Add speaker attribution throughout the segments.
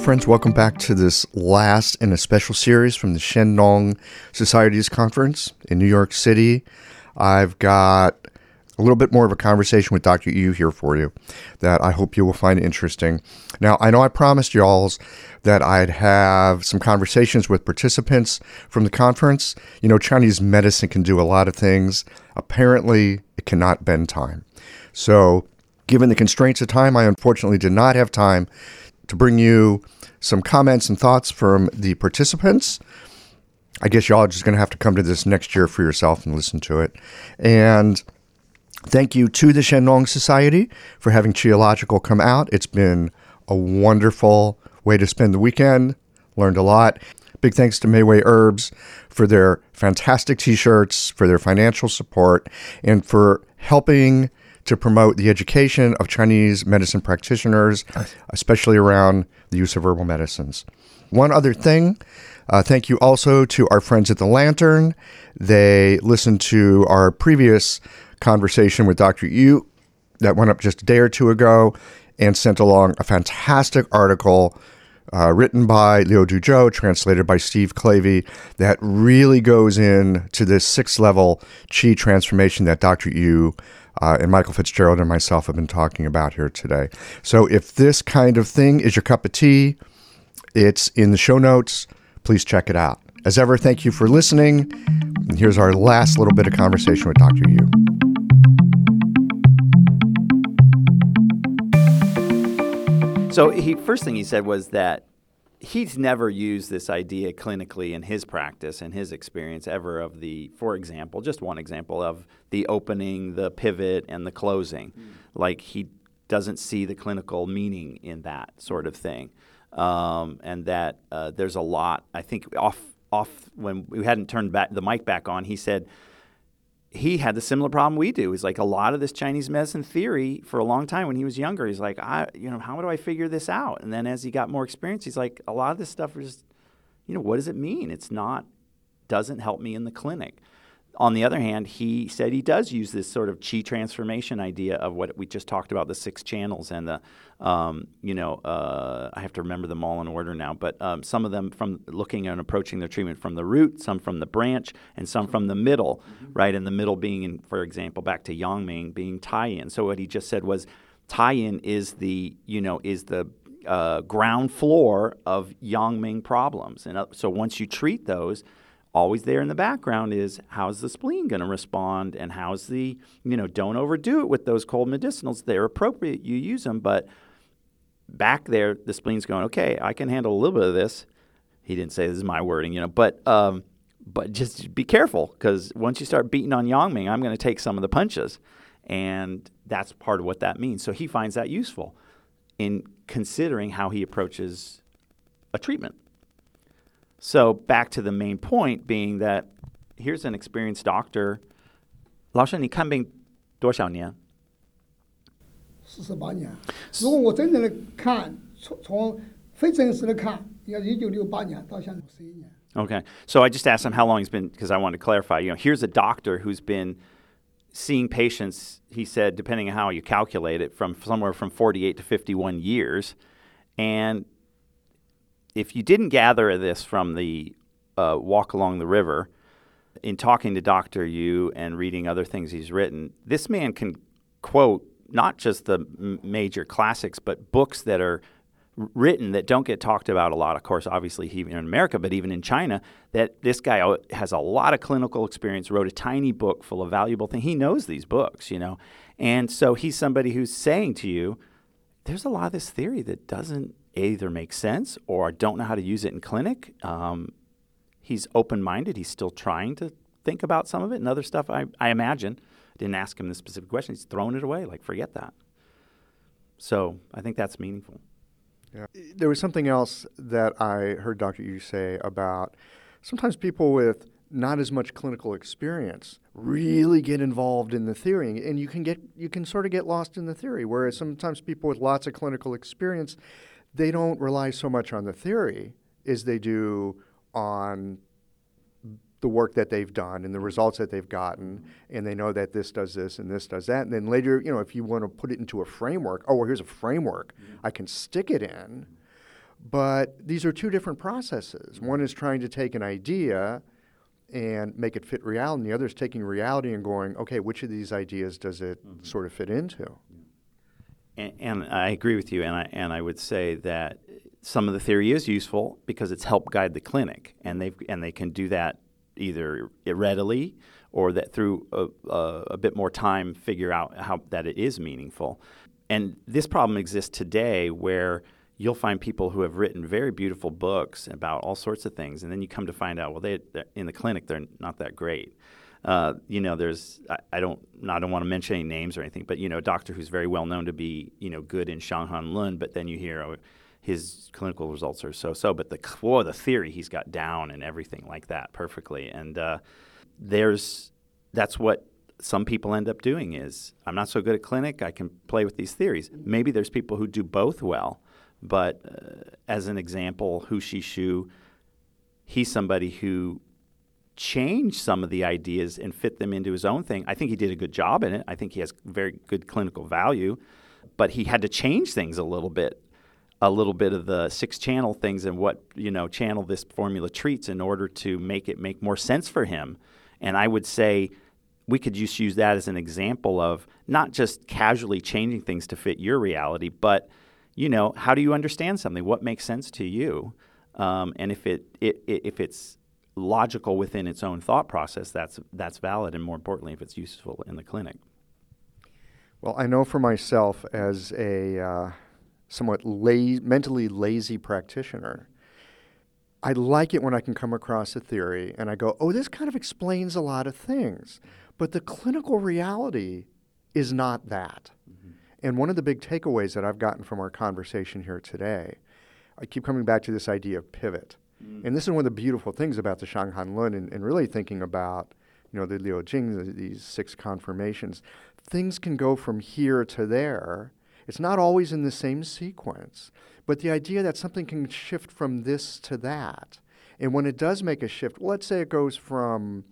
Speaker 1: friends, welcome back to this last in a special series from the Shandong Society's conference in New York City. I've got a little bit more of a conversation with Dr. Yu here for you that I hope you will find interesting. Now, I know I promised y'all that I'd have some conversations with participants from the conference. You know, Chinese medicine can do a lot of things. Apparently, it cannot bend time. So, given the constraints of time, I unfortunately did not have time to bring you some comments and thoughts from the participants. I guess y'all are just going to have to come to this next year for yourself and listen to it. And thank you to the Shandong Society for having Qiological come out. It's been a wonderful way to spend the weekend. Learned a lot. Big thanks to Mayway Herbs for their fantastic t shirts, for their financial support, and for helping to promote the education of Chinese medicine practitioners, especially around the use of herbal medicines. One other thing, uh, thank you also to our friends at the Lantern. They listened to our previous conversation with Dr. Yu that went up just a day or two ago and sent along a fantastic article uh, written by Liu Duzhou, translated by Steve Clavey, that really goes into this six level chi transformation that Dr. Yu uh, and Michael Fitzgerald and myself have been talking about here today. So if this kind of thing is your cup of tea, it's in the show notes. Please check it out. As ever, thank you for listening. And here's our last little bit of conversation with Dr. Yu.
Speaker 2: So he first thing he said was that he's never used this idea clinically in his practice and his experience ever of the for example just one example of the opening the pivot and the closing mm. like he doesn't see the clinical meaning in that sort of thing um, and that uh, there's a lot i think off off when we hadn't turned back the mic back on he said he had the similar problem we do. He's like a lot of this Chinese medicine theory for a long time when he was younger. He's like, I, you know, how do I figure this out? And then as he got more experience, he's like, a lot of this stuff is, you know, what does it mean? It's not, doesn't help me in the clinic. On the other hand, he said he does use this sort of chi transformation idea of what we just talked about the six channels and the, um, you know, uh, I have to remember them all in order now, but um, some of them from looking and approaching their treatment from the root, some from the branch, and some from the middle, mm-hmm. right? And the middle being, in, for example, back to Yang being Tai Yin. So what he just said was Tai Yin is the, you know, is the uh, ground floor of Yang Ming problems. And uh, so once you treat those, always there in the background is how's the spleen going to respond? And how's the you know don't overdo it with those cold medicinals. They're appropriate you use them but back there the spleen's going okay i can handle a little bit of this. He didn't say this is my wording you know but um, but just be careful because once you start beating on yang ming i'm going to take some of the punches. And that's part of what that means. So he finds that useful in considering how he approaches a treatment so back to the main point being that here's an experienced doctor. 老师，你看病多少年？
Speaker 3: 四十八年。如果我真正的看，从从非正式的看，要一九六八年到现在十一年。
Speaker 2: Okay, so I just asked him how long he's been because I wanted to clarify. You know, here's a doctor who's been seeing patients. He said, depending on how you calculate it, from somewhere from 48 to 51 years, and if you didn't gather this from the uh, walk along the river, in talking to Dr. Yu and reading other things he's written, this man can quote not just the m- major classics, but books that are written that don't get talked about a lot. Of course, obviously, even in America, but even in China, that this guy has a lot of clinical experience, wrote a tiny book full of valuable things. He knows these books, you know. And so he's somebody who's saying to you, there's a lot of this theory that doesn't either make sense or don't know how to use it in clinic. Um, he's open minded. He's still trying to think about some of it and other stuff. I, I imagine. I didn't ask him the specific question. He's thrown it away. Like, forget that. So I think that's meaningful.
Speaker 1: Yeah. There was something else that I heard Dr. Yu say about sometimes people with not as much clinical experience really get involved in the theory and you can get you can sort of get lost in the theory whereas sometimes people with lots of clinical experience they don't rely so much on the theory as they do on the work that they've done and the results that they've gotten and they know that this does this and this does that and then later you know if you want to put it into a framework oh well here's a framework mm-hmm. i can stick it in But these are two different processes. One is trying to take an idea and make it fit reality, and the other is taking reality and going, okay, which of these ideas does it mm-hmm. sort of fit into?
Speaker 2: And, and, I agree with you, and I and I would say that some of the theory is useful because it's helped guide the clinic, and they and they can do that either readily or that through a, a, a, bit more time figure out how that it is meaningful. And this problem exists today where you'll find people who have written very beautiful books about all sorts of things, and then you come to find out, well, they in the clinic they're not that great. Uh, you know, there's I, I, don't I don't want to mention any names or anything, but you know, a doctor who's very well known to be you know good in Shanghan Lun, but then you hear oh, his clinical results are so so, but the core, the theory he's got down and everything like that perfectly, and uh, there's that's what some people end up doing is I'm not so good at clinic, I can play with these theories. Maybe there's people who do both well, but uh, as an example, Hu Shu, he's somebody who changed some of the ideas and fit them into his own thing. I think he did a good job in it. I think he has very good clinical value, but he had to change things a little bit a little bit of the six channel things and what you know channel this formula treats in order to make it make more sense for him and i would say we could just use that as an example of not just casually changing things to fit your reality but you know how do you understand something what makes sense to you um, and if it, it, it if it's logical within its own thought process that's that's valid and more importantly if it's useful in the clinic
Speaker 1: well i know for myself as a uh somewhat la- mentally lazy practitioner, I like it when I can come across a theory and I go, oh, this kind of explains a lot of things. But the clinical reality is not that. Mm-hmm. And one of the big takeaways that I've gotten from our conversation here today, I keep coming back to this idea of pivot. Mm-hmm. And this is one of the beautiful things about the Shanghan Lun and, and really thinking about, you know, the Liu Jing, the, these six confirmations. Things can go from here to there it's not always in the same sequence, but the idea that something can shift from this to that. And when it does make a shift, let's say it goes from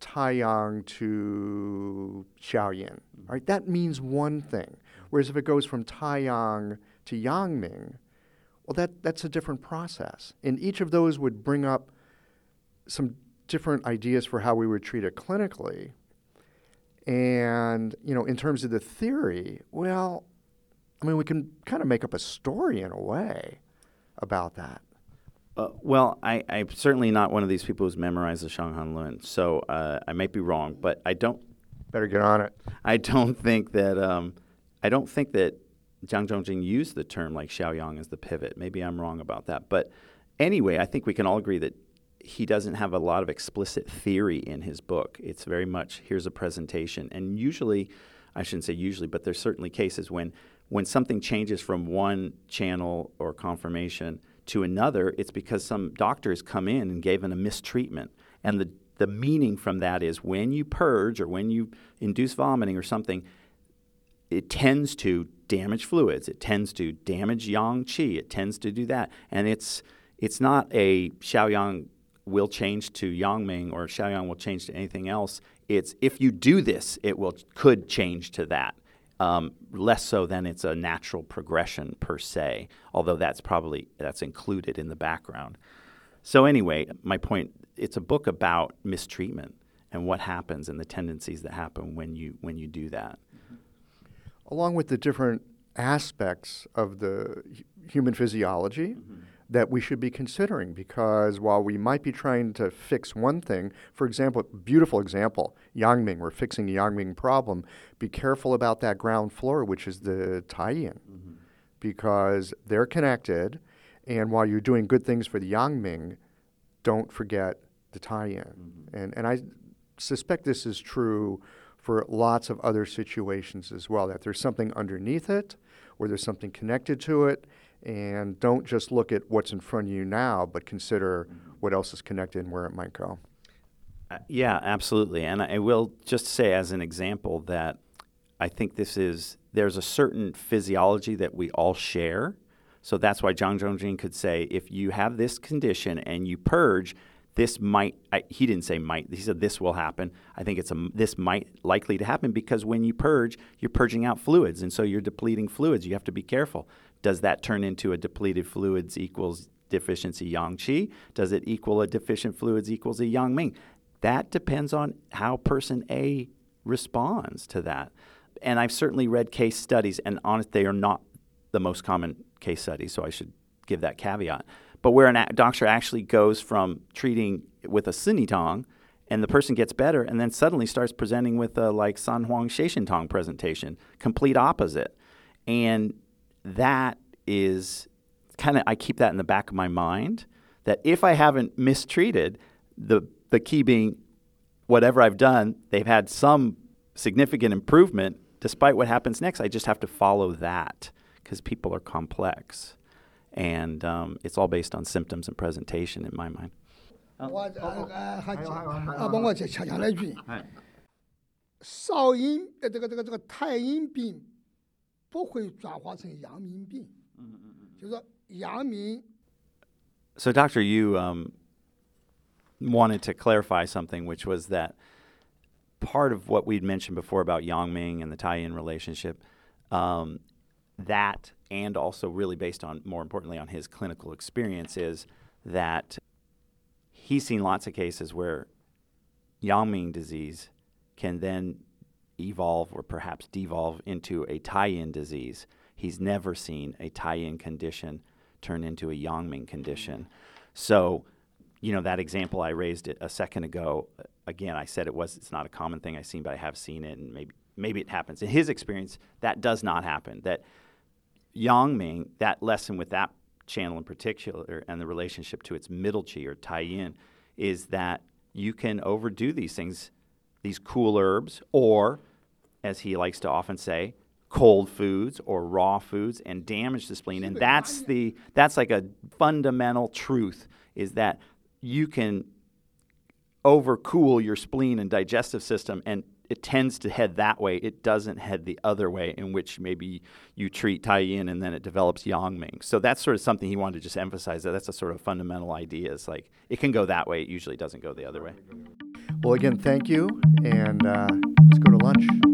Speaker 1: Taiyang to Shaoyin, right? That means one thing. Whereas if it goes from Taiyang to Yangming, well, that, that's a different process. And each of those would bring up some different ideas for how we would treat it clinically. And, you know, in terms of the theory, well, I mean, we can kind of make up a story in a way about that.
Speaker 2: Uh, well, I, am certainly not one of these people who's memorized the Shanghan Lun, so uh, I might be wrong, but I don't.
Speaker 1: Better get on it.
Speaker 2: I don't think that um, I don't think that Zhang Zhongjing used the term like Shaoyang as the pivot. Maybe I'm wrong about that, but anyway, I think we can all agree that he doesn't have a lot of explicit theory in his book. It's very much here's a presentation. And usually, I shouldn't say usually, but there's certainly cases when when something changes from one channel or confirmation to another, it's because some doctors come in and gave him a mistreatment. And the, the meaning from that is when you purge or when you induce vomiting or something, it tends to damage fluids. It tends to damage yang qi. It tends to do that. And it's it's not a Shaoyang will change to Yangming or Shaoyang will change to anything else. It's if you do this, it will could change to that. Um, less so than it's a natural progression per se, although that's probably that's included in the background. So anyway, my point it's a book about mistreatment and what happens and the tendencies that happen when you when you do that.
Speaker 1: Along with the different aspects of the human physiology. Mm-hmm that we should be considering because while we might be trying to fix one thing, for example, beautiful example, Yangming, we're fixing the Yangming problem, be careful about that ground floor, which is the Taiyin, mm-hmm. because they're connected. And while you're doing good things for the Yangming, don't forget the Taiyin. Mm-hmm. And, and I suspect this is true for lots of other situations as well, that there's something underneath it or there's something connected to it and don't just look at what's in front of you now, but consider what else is connected and where it might go.
Speaker 2: Uh, yeah, absolutely. And I will just say, as an example, that I think this is there's a certain physiology that we all share. So that's why Zhang Zhongjing could say, if you have this condition and you purge, this might. I, he didn't say might. He said this will happen. I think it's a this might likely to happen because when you purge, you're purging out fluids, and so you're depleting fluids. You have to be careful Does that turn into a depleted fluids equals deficiency yang qi? Does it equal a deficient fluids equals a yang ming? That depends on how person A responds to that. And I've certainly read case studies, and honest, they are not the most common case studies, so I should give that caveat. But where a doctor actually goes from treating with a Sini Tong and the person gets better and then suddenly starts presenting with a like San Huang Tong presentation, complete opposite. And that is kind of I keep that in the back of my mind that if I haven't mistreated the the key being whatever I've done, they've had some significant improvement despite what happens next. I just have to follow that because people are complex And um, it's all based on symptoms and presentation in my mind.
Speaker 3: 我呃呃还啊，帮我再强调了一句，少阴呃这个这个这个太阴病不会转化成阳明病，嗯嗯嗯，就是说阳明。
Speaker 2: So, Doctor, you um, wanted to clarify something, which was that part of what we'd mentioned before about Yang Ming and the tie-in relationship, um, that and also really based on more importantly on his clinical experience is that he's seen lots of cases where Yang Ming disease can then evolve or perhaps devolve into a Tai Yin disease. He's never seen a Tai Yin condition turn into a Yang Ming condition. So, you know, that example I raised it a second ago, again, I said it was it's not a common thing I've seen, but I have seen it and maybe maybe it happens. In his experience, that does not happen. That Yang Ming, that lesson with that channel in particular and the relationship to its middle chi or tai yin is that you can overdo these things, these cool herbs, or, as he likes to often say, cold foods or raw foods and damage the spleen. And that's the that's like a fundamental truth is that you can overcool your spleen and digestive system and it tends to head that way. It doesn't head the other way, in which maybe you treat Tai Yin and then it develops Yang Ming. So that's sort of something he wanted to just emphasize that that's a sort of fundamental idea. It's like it can go that way, it usually doesn't go the other way.
Speaker 1: Well, again, thank you, and uh, let's go to lunch.